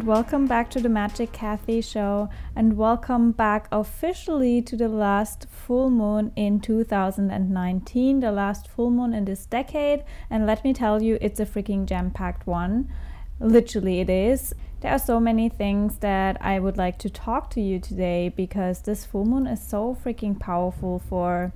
And welcome back to the Magic Kathi Show, and welcome back officially to the last full moon in 2019, the last full moon in this decade. And let me tell you, it's a freaking jam packed one. Literally, it is. There are so many things that I would like to talk to you today because this full moon is so freaking powerful for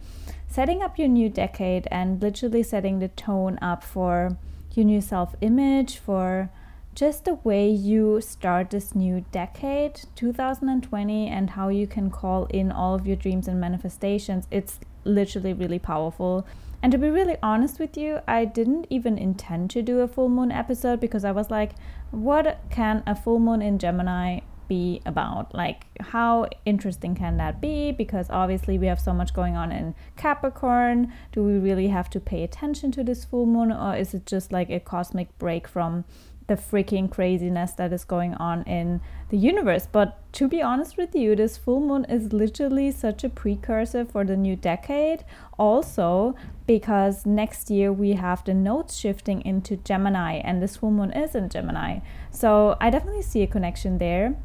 setting up your new decade and literally setting the tone up for your new self image, for just the way you start this new decade, 2020, and how you can call in all of your dreams and manifestations, it's literally really powerful. And to be really honest with you, I didn't even intend to do a full moon episode because I was like, what can a full moon in Gemini be about? Like, how interesting can that be? Because obviously, we have so much going on in Capricorn. Do we really have to pay attention to this full moon, or is it just like a cosmic break from the freaking craziness that is going on in the universe. But to be honest with you, this full moon is literally such a precursor for the new decade. Also, because next year we have the nodes shifting into Gemini, and this full moon is in Gemini. So I definitely see a connection there.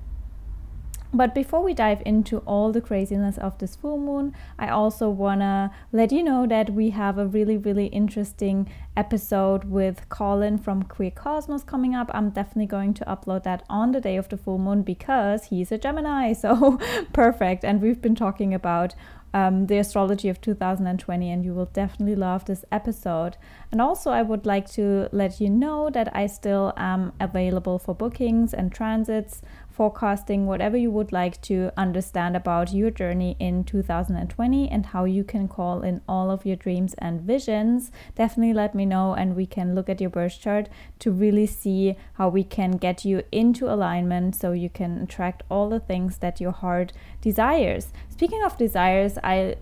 But before we dive into all the craziness of this full moon, I also want to let you know that we have a really, really interesting episode with Colin from Queer Cosmos coming up. I'm definitely going to upload that on the day of the full moon because he's a Gemini. So perfect. And we've been talking about um, the astrology of 2020, and you will definitely love this episode. And also, I would like to let you know that I still am available for bookings and transits forecasting, whatever you would like to understand about your journey in 2020 and how you can call in all of your dreams and visions, definitely let me know and we can look at your birth chart to really see how we can get you into alignment so you can attract all the things that your heart desires. Speaking of desires, I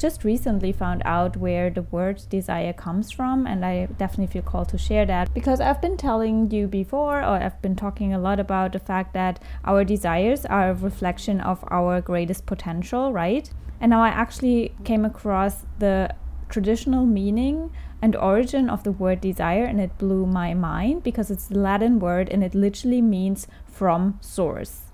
just recently found out where the word desire comes from, and I definitely feel called to share that because I've been telling you before, or I've been talking a lot about the fact that our desires are a reflection of our greatest potential, right? And now I actually came across the traditional meaning and origin of the word desire, and it blew my mind because it's the Latin word and it literally means from source,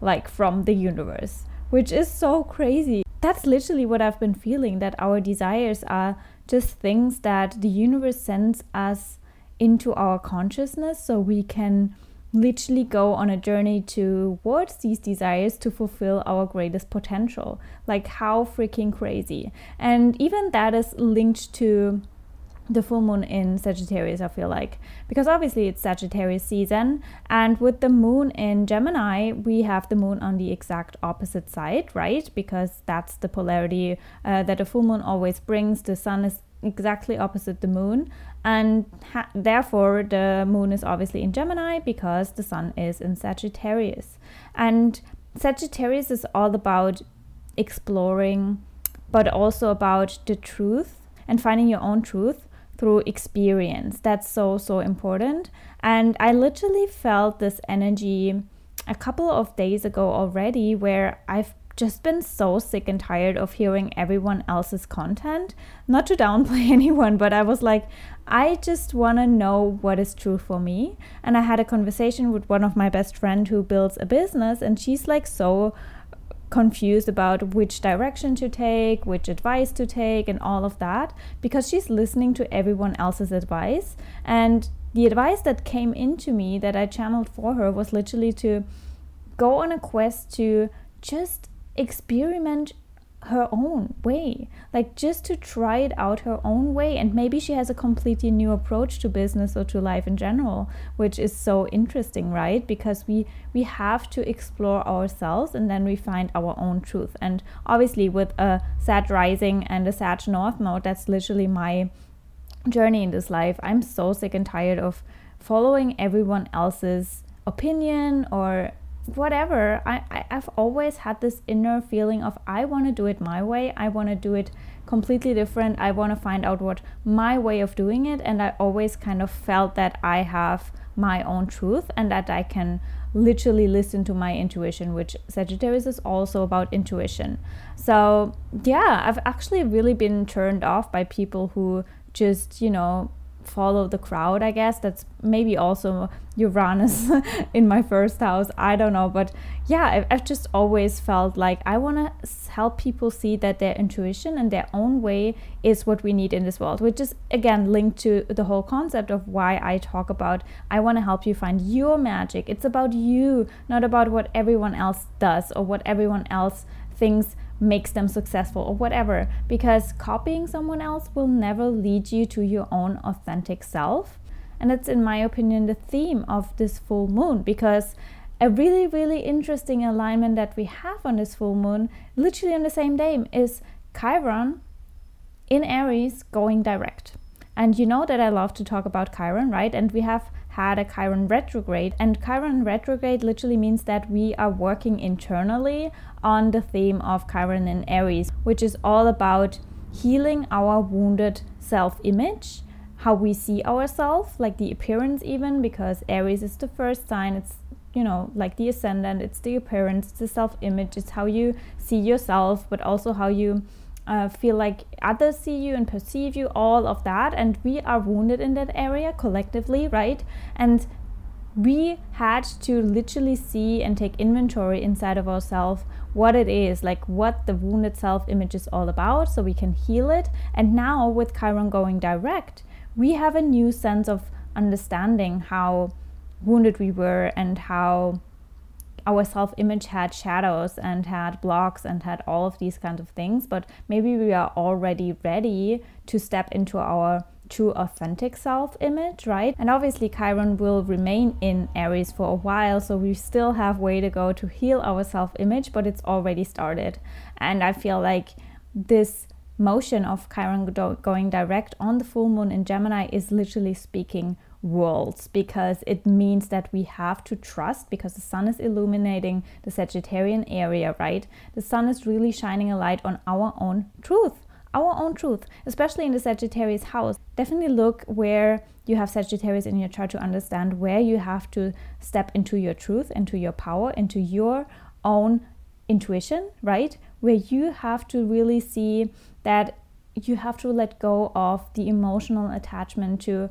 like from the universe, which is so crazy that's literally what I've been feeling that our desires are just things that the universe sends us into our consciousness so we can literally go on a journey towards these desires to fulfill our greatest potential. Like, how freaking crazy! And even that is linked to the full moon in Sagittarius, I feel like, because obviously it's Sagittarius season, and with the moon in Gemini, we have the moon on the exact opposite side, right? Because that's the polarity uh, that a full moon always brings. The sun is exactly opposite the moon, and ha- therefore the moon is obviously in Gemini because the sun is in Sagittarius. And Sagittarius is all about exploring, but also about the truth and finding your own truth through experience. That's so, so important. And I literally felt this energy a couple of days ago already where I've just been so sick and tired of hearing everyone else's content. Not to downplay anyone, but I was like, I just want to know what is true for me. And I had a conversation with one of my best friend who builds a business and she's like so confused about which direction to take, which advice to take, and all of that because she's listening to everyone else's advice. And the advice that came into me that I channeled for her was literally to go on a quest to just experiment her own way. Like just to try it out her own way. And maybe she has a completely new approach to business or to life in general which is so interesting right? Because we we have to explore ourselves and then we find our own truth. And obviously with a Sag rising and a Sag north node that's literally my journey in this life. I'm so sick and tired of following everyone else's opinion or whatever I, I i've always had this inner feeling of i want to do it my way i want to do it completely different i want to find out what my way of doing it and i always kind of felt that i have my own truth and that i can literally listen to my intuition which sagittarius is also about intuition. So yeah i've actually really been turned off by people who just you know follow the crowd, I guess. That's maybe also Uranus in my first house. I don't know. But yeah, I've just always felt like I want to help people see that their intuition and their own way is what we need in this world, which is again linked to the whole concept of why I talk about I want to help you find your magic. It's about you, not about what everyone else does or what everyone else thinks makes them successful or whatever because copying someone else will never lead you to your own authentic self. And that's in my opinion the theme of this full moon because a really really interesting alignment that we have on this full moon literally on the same day is chiron in aries going direct. And you know that i love to talk about chiron right? And we have had a Chiron retrograde. And Chiron retrograde literally means that we are working internally on the theme of Chiron in Aries, which is all about healing our wounded self image, how we see ourselves, like the appearance, even because Aries is the first sign. It's you know, like the ascendant, it's the appearance, it's the self image, it's how you see yourself, but also how you uh, feel like others see you and perceive you, all of that. And we are wounded in that area collectively, right? And we had to literally see and take inventory inside of ourselves what it is, like what the wounded self image is all about, so we can heal it. And now, with Chiron going direct, we have a new sense of understanding how wounded we were and how our self image had shadows and had blocks and had all of these kinds of things, but maybe we are already ready to step into our true authentic self image, right? And obviously Chiron will remain in Aries for a while, so we still have way to go to heal our self image, but it's already started. And I feel like this motion of Chiron going direct on the full moon in Gemini is literally speaking worlds because it means that we have to trust because the sun is illuminating the Sagittarian area, right? The sun is really shining a light on our own truth. Our own truth, especially in the Sagittarius house. Definitely look where you have Sagittarius in your chart to understand where you have to step into your truth, into your power, into your own intuition, right? Where you have to really see that you have to let go of the emotional attachment to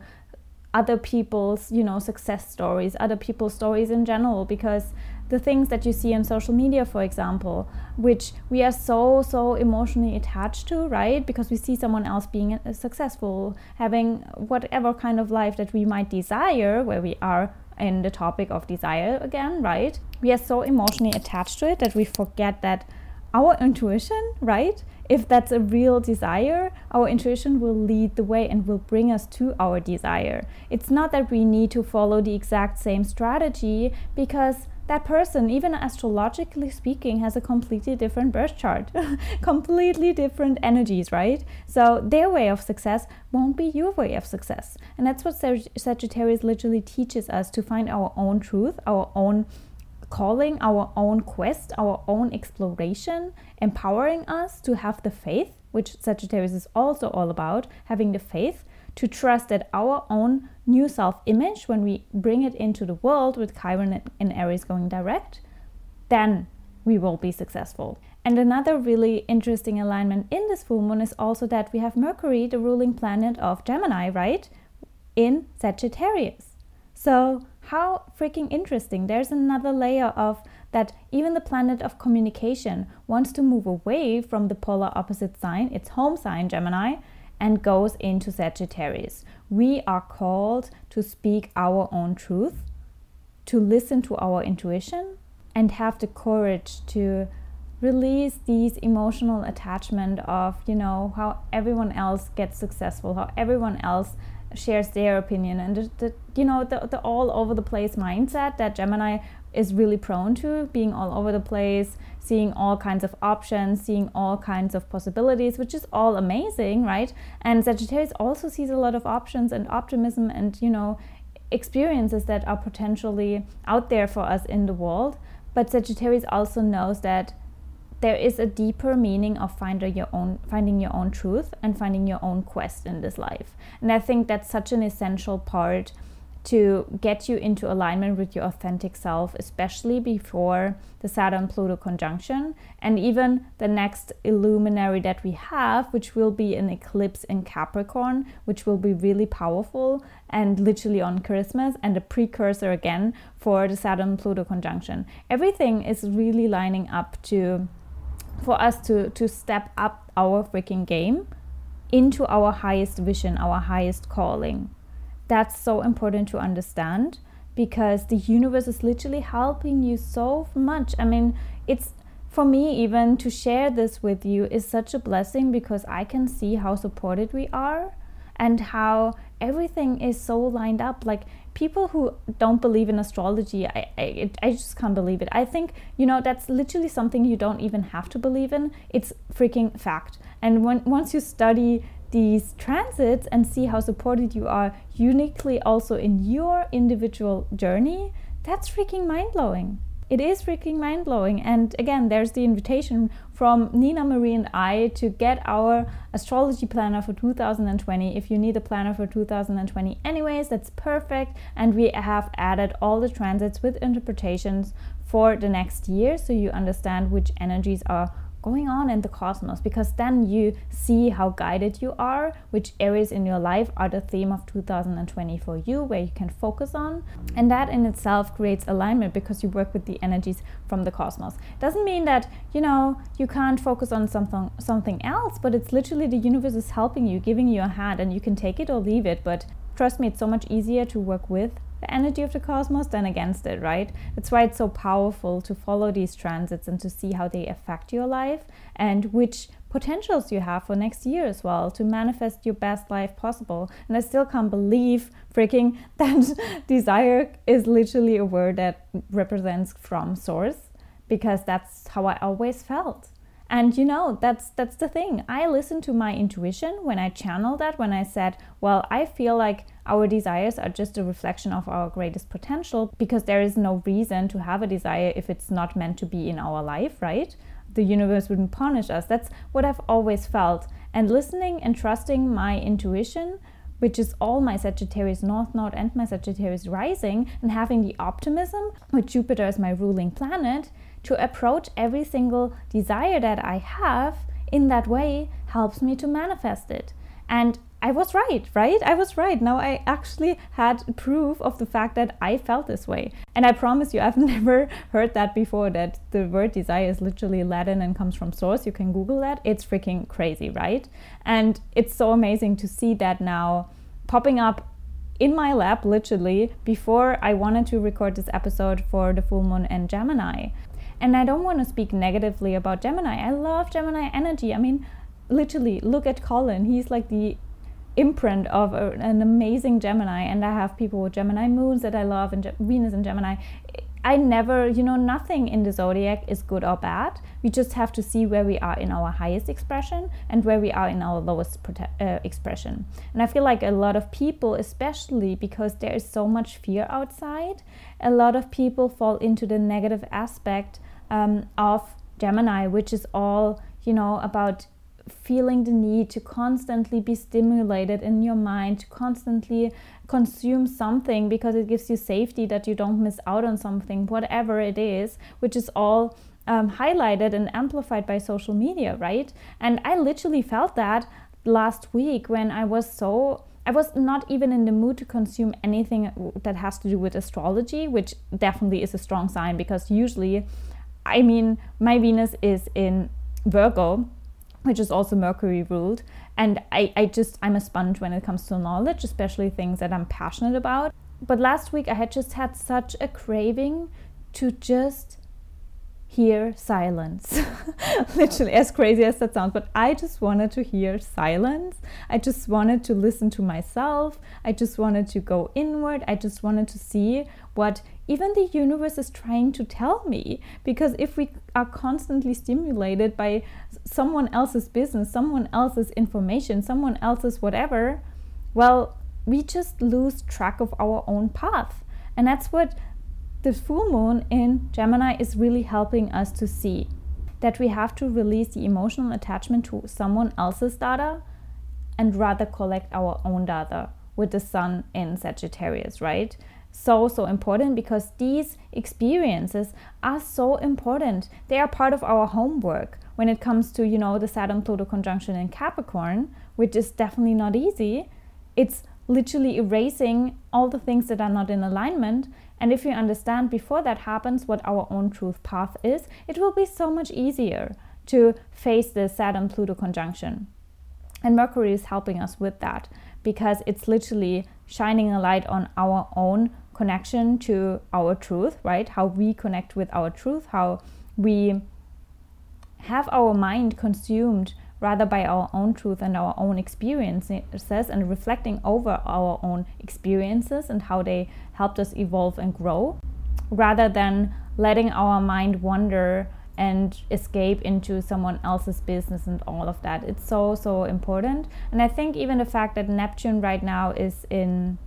other people's you know success stories other people's stories in general because the things that you see on social media for example which we are so so emotionally attached to right? Because we see someone else being uh, successful having whatever kind of life that we might desire where we are in the topic of desire again right? We are so emotionally attached to it that we forget that our intuition right if that's a real desire, our intuition will lead the way and will bring us to our desire. It's not that we need to follow the exact same strategy because that person, even astrologically speaking, has a completely different birth chart, completely different energies, right? So their way of success won't be your way of success. And that's what Sagittarius literally teaches us to find our own truth, our own calling, our own quest, our own exploration, empowering us to have the faith, which Sagittarius is also all about, having the faith to trust that our own new self image, when we bring it into the world with Chiron and Aries going direct, then we will be successful. And another really interesting alignment in this full moon is also that we have Mercury, the ruling planet of Gemini, right? In Sagittarius. So how freaking interesting. There's another layer of that even the planet of communication wants to move away from the polar opposite sign, its home sign, Gemini, and goes into Sagittarius. We are called to speak our own truth, to listen to our intuition, and have the courage to release these emotional attachment of you know how everyone else gets successful how everyone else shares their opinion. And the, the you know the, the all over the place mindset that gemini is really prone to being all over the place seeing all kinds of options seeing all kinds of possibilities which is all amazing right? And sagittarius also sees a lot of options and optimism and you know experiences that are potentially out there for us in the world. But sagittarius also knows that there is a deeper meaning of finding your own finding your own truth and finding your own quest in this life and i think that's such an essential part to get you into alignment with your authentic self, especially before the Saturn Pluto conjunction and even the next illuminary that we have, which will be an eclipse in Capricorn, which will be really powerful and literally on Christmas and a precursor again for the Saturn Pluto conjunction. Everything is really lining up to for us to to step up our freaking game into our highest vision, our highest calling that's so important to understand because the universe is literally helping you so much. I mean, it's for me, even to share this with you is such a blessing because I can see how supported we are and how everything is so lined up. Like people who don't believe in astrology, I, I, I just can't believe it. I think, you know, that's literally something you don't even have to believe in. It's freaking fact. And when once you study these transits and see how supported you are uniquely also in your individual journey, that's freaking mind blowing. It is freaking mind blowing. And again, there's the invitation from Nina Marie and I to get our astrology planner for 2020. If you need a planner for 2020, anyways, that's perfect. And we have added all the transits with interpretations for the next year so you understand which energies are going on in the cosmos because then you see how guided you are, which areas in your life are the theme of 2020 for you, where you can focus on. And that in itself creates alignment because you work with the energies from the cosmos. Doesn't mean that, you know, you can't focus on something something else, but it's literally the universe is helping you, giving you a hand and you can take it or leave it, but trust me, it's so much easier to work with the energy of the cosmos than against it, right? That's why it's so powerful to follow these transits and to see how they affect your life and which potentials you have for next year as well to manifest your best life possible. And I still can't believe freaking that desire is literally a word that represents from source because that's how I always felt. And you know, that's that's the thing. I listened to my intuition when I channeled that when I said, "Well, I feel like our desires are just a reflection of our greatest potential because there is no reason to have a desire if it's not meant to be in our life, right? The universe wouldn't punish us. That's what I've always felt. And listening and trusting my intuition which is all my Sagittarius North Node and my Sagittarius rising, and having the optimism with Jupiter as my ruling planet to approach every single desire that I have in that way helps me to manifest it. And I was right, right? I was right. Now I actually had proof of the fact that I felt this way. And I promise you, I've never heard that before that the word desire is literally Latin and comes from source. You can Google that. It's freaking crazy, right? And it's so amazing to see that now popping up in my lap, literally, before I wanted to record this episode for the full moon and Gemini. And I don't want to speak negatively about Gemini. I love Gemini energy. I mean, literally, look at Colin. He's like the imprint of a, an amazing Gemini, and I have people with Gemini moons that I love, and Ge- Venus and Gemini. I never, you know, nothing in the zodiac is good or bad. We just have to see where we are in our highest expression and where we are in our lowest prote- uh, expression. And I feel like a lot of people, especially because there is so much fear outside, a lot of people fall into the negative aspect um, of Gemini, which is all, you know, about feeling the need to constantly be stimulated in your mind, to constantly consume something because it gives you safety that you don't miss out on something, whatever it is, which is all um, highlighted and amplified by social media, right? And I literally felt that last week when I was so. I was not even in the mood to consume anything that has to do with astrology, which definitely is a strong sign because usually, I mean, my Venus is in Virgo, which is also Mercury ruled. And I, I just, I'm a sponge when it comes to knowledge, especially things that I'm passionate about. But last week I had just had such a craving to just hear silence. Literally, as crazy as that sounds, but I just wanted to hear silence. I just wanted to listen to myself. I just wanted to go inward. I just wanted to see what even the universe is trying to tell me. Because if we are constantly stimulated by someone else's business, someone else's information, someone else's whatever, well, we just lose track of our own path. And that's what the full moon in Gemini is really helping us to see that we have to release the emotional attachment to someone else's data and rather collect our own data with the sun in Sagittarius, right? So, so important because these experiences are so important. They are part of our homework when it comes to, you know, the Saturn Pluto conjunction in Capricorn, which is definitely not easy. It's literally erasing all the things that are not in alignment. And if we understand before that happens what our own truth path is, it will be so much easier to face the Saturn Pluto conjunction. And Mercury is helping us with that because it's literally shining a light on our own connection to our truth, right? How we connect with our truth, how we have our mind consumed rather by our own truth and our own experiences and reflecting over our own experiences and how they helped us evolve and grow rather than letting our mind wander and escape into someone else's business and all of that. It's so, so important. And I think even the fact that Neptune right now is in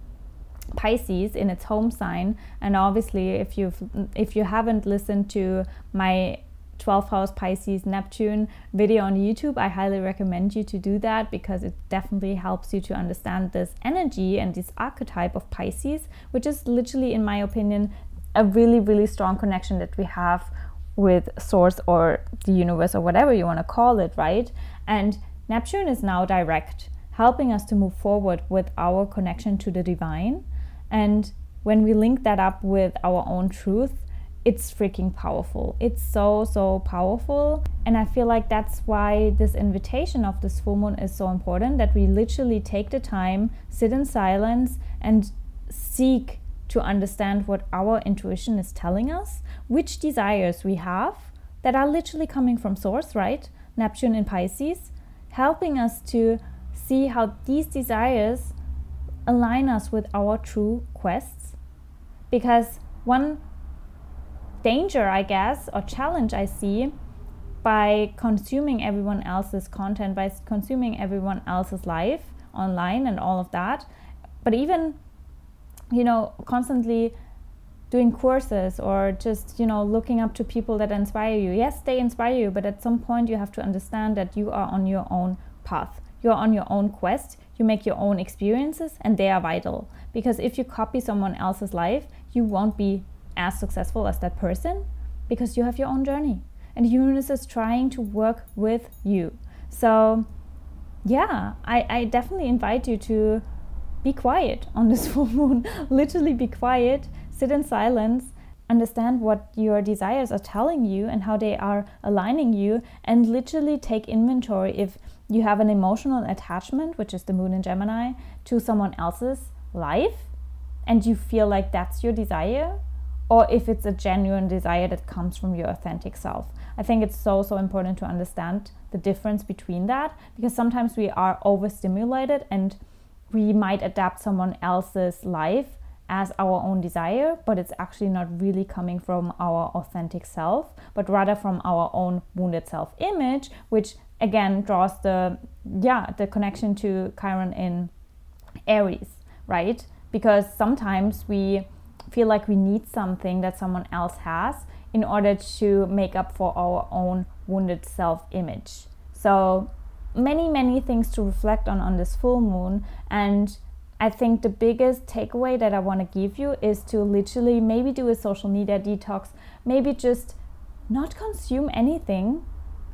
Pisces in its home sign and obviously if you've if you haven't listened to my 12th house Pisces Neptune video on YouTube, I highly recommend you to do that because it definitely helps you to understand this energy and this archetype of Pisces, which is literally, in my opinion, a really, really strong connection that we have with Source or the universe or whatever you want to call it, right? And Neptune is now direct, helping us to move forward with our connection to the divine. And when we link that up with our own truth, it's freaking powerful. It's so, so powerful. And I feel like that's why this invitation of this full moon is so important that we literally take the time, sit in silence, and seek to understand what our intuition is telling us, which desires we have that are literally coming from source, right? Neptune in Pisces, helping us to see how these desires align us with our true quests. Because one danger, I guess, or challenge I see by consuming everyone else's content, by consuming everyone else's life online and all of that. But even, you know, constantly doing courses or just, you know, looking up to people that inspire you. Yes, they inspire you, but at some point you have to understand that you are on your own path. You're on your own quest. You make your own experiences, and they are vital. Because if you copy someone else's life, you won't be as successful as that person because you have your own journey and universe is trying to work with you. So, yeah, I, I definitely invite you to be quiet on this full moon. Literally be quiet, sit in silence, understand what your desires are telling you and how they are aligning you, and literally take inventory if you have an emotional attachment, which is the moon in Gemini, to someone else's life, and you feel like that's your desire or if it's a genuine desire that comes from your authentic self. I think it's so, so important to understand the difference between that because sometimes we are overstimulated and we might adapt someone else's life as our own desire, but it's actually not really coming from our authentic self, but rather from our own wounded self image, which again draws the yeah the connection to Chiron in Aries, right? Because sometimes we feel like we need something that someone else has in order to make up for our own wounded self image. So, many, many things to reflect on on this full moon. And I think the biggest takeaway that I want to give you is to literally maybe do a social media detox, maybe just not consume anything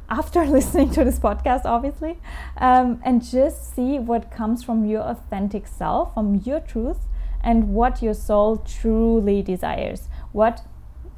after listening to this podcast, obviously, um, and just see what comes from your authentic self, from your truth, and what your soul truly desires. What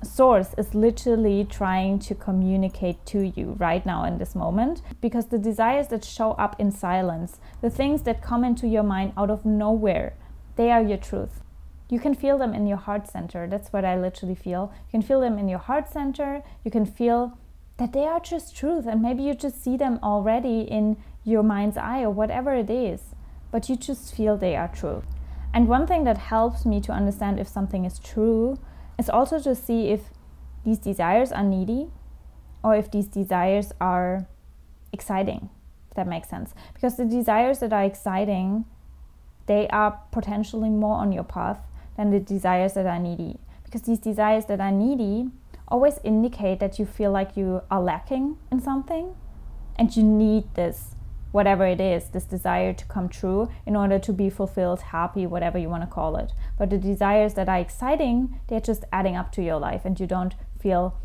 source is literally trying to communicate to you right now in this moment because the desires that show up in silence, the things that come into your mind out of nowhere, they are your truth. You can feel them in your heart center. That's what I literally feel. You can feel them in your heart center. You can feel that they are just truth, and maybe you just see them already in your mind's eye or whatever it is, but you just feel they are true. And one thing that helps me to understand if something is true is also to see if these desires are needy or if these desires are exciting, if that makes sense. Because the desires that are exciting, they are potentially more on your path than the desires that are needy. Because these desires that are needy always indicate that you feel like you are lacking in something and you need this whatever it is, this desire to come true in order to be fulfilled, happy, whatever you want to call it. But the desires that are exciting, they're just adding up to your life and you don't feel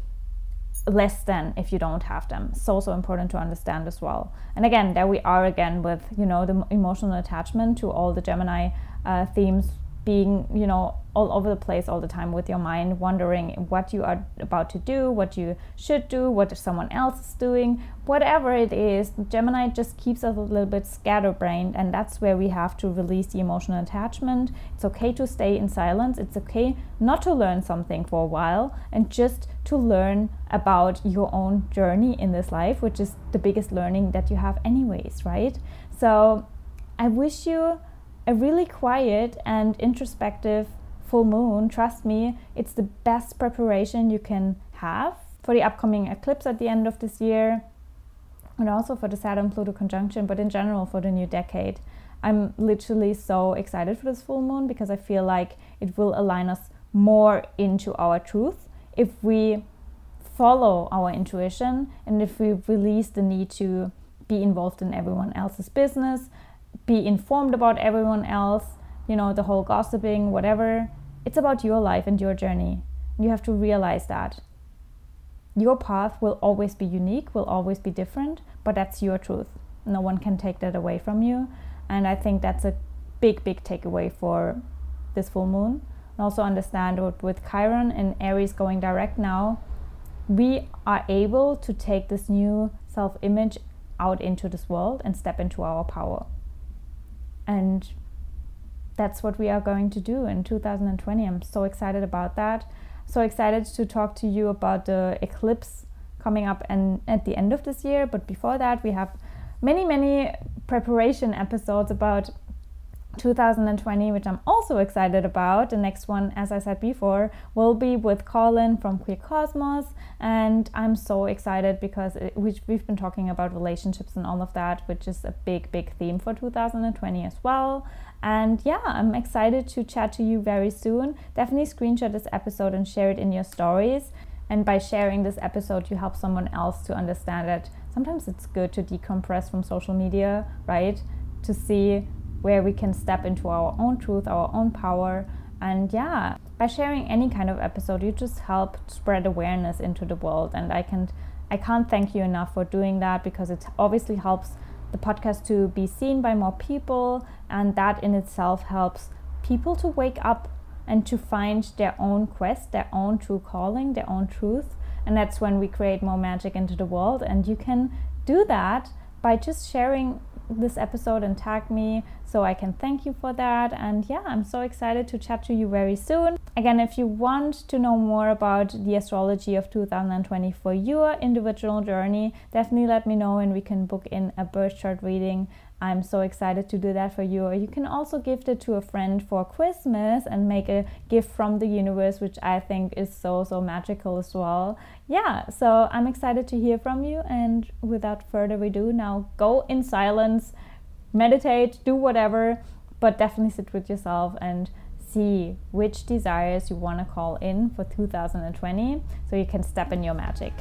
less than if you don't have them. So so important to understand as well. And again, there we are again with you know the emotional attachment to all the Gemini uh, themes being you know all over the place all the time with your mind wondering what you are about to do what you should do what someone else is doing whatever it is gemini just keeps us a little bit scatterbrained and that's where we have to release the emotional attachment. It's okay to stay in silence. It's okay not to learn something for a while and just to learn about your own journey in this life which is the biggest learning that you have anyways right? So i wish you a really quiet and introspective full moon, trust me, it's the best preparation you can have for the upcoming eclipse at the end of this year and also for the Saturn Pluto conjunction, but in general for the new decade. I'm literally so excited for this full moon because I feel like it will align us more into our truth if we follow our intuition and if we release the need to be involved in everyone else's business be informed about everyone else, you know, the whole gossiping, whatever. It's about your life and your journey. You have to realize that. Your path will always be unique, will always be different, but that's your truth. No one can take that away from you. And I think that's a big, big takeaway for this full moon. And also understand what with Chiron and Aries going direct now, we are able to take this new self image out into this world and step into our power. And that's what we are going to do in 2020. I'm so excited about that. So excited to talk to you about the eclipse coming up and at the end of this year. But before that, we have many, many preparation episodes about 2020, which I'm also excited about. The next one, as I said before, will be with Colin from Queer Cosmos, and I'm so excited because it, which we've been talking about relationships and all of that, which is a big, big theme for 2020 as well. And yeah, I'm excited to chat to you very soon. Definitely screenshot this episode and share it in your stories. And by sharing this episode, you help someone else to understand it. sometimes it's good to decompress from social media, right? To see where we can step into our own truth, our own power. And yeah, by sharing any kind of episode, you just help spread awareness into the world. And I can I can't thank you enough for doing that because it obviously helps the podcast to be seen by more people and that in itself helps people to wake up and to find their own quest, their own true calling, their own truth. And that's when we create more magic into the world. And you can do that by just sharing this episode and tag me so I can thank you for that. And yeah, I'm so excited to chat to you very soon. Again, if you want to know more about the astrology of 2020 for your individual journey, definitely let me know and we can book in a birth chart reading. I'm so excited to do that for you. Or you can also gift it to a friend for Christmas and make a gift from the universe, which I think is so, so magical as well. Yeah, so I'm excited to hear from you. And without further ado, now go in silence, meditate, do whatever, but definitely sit with yourself and see which desires you want to call in for 2020 so you can step in your magic.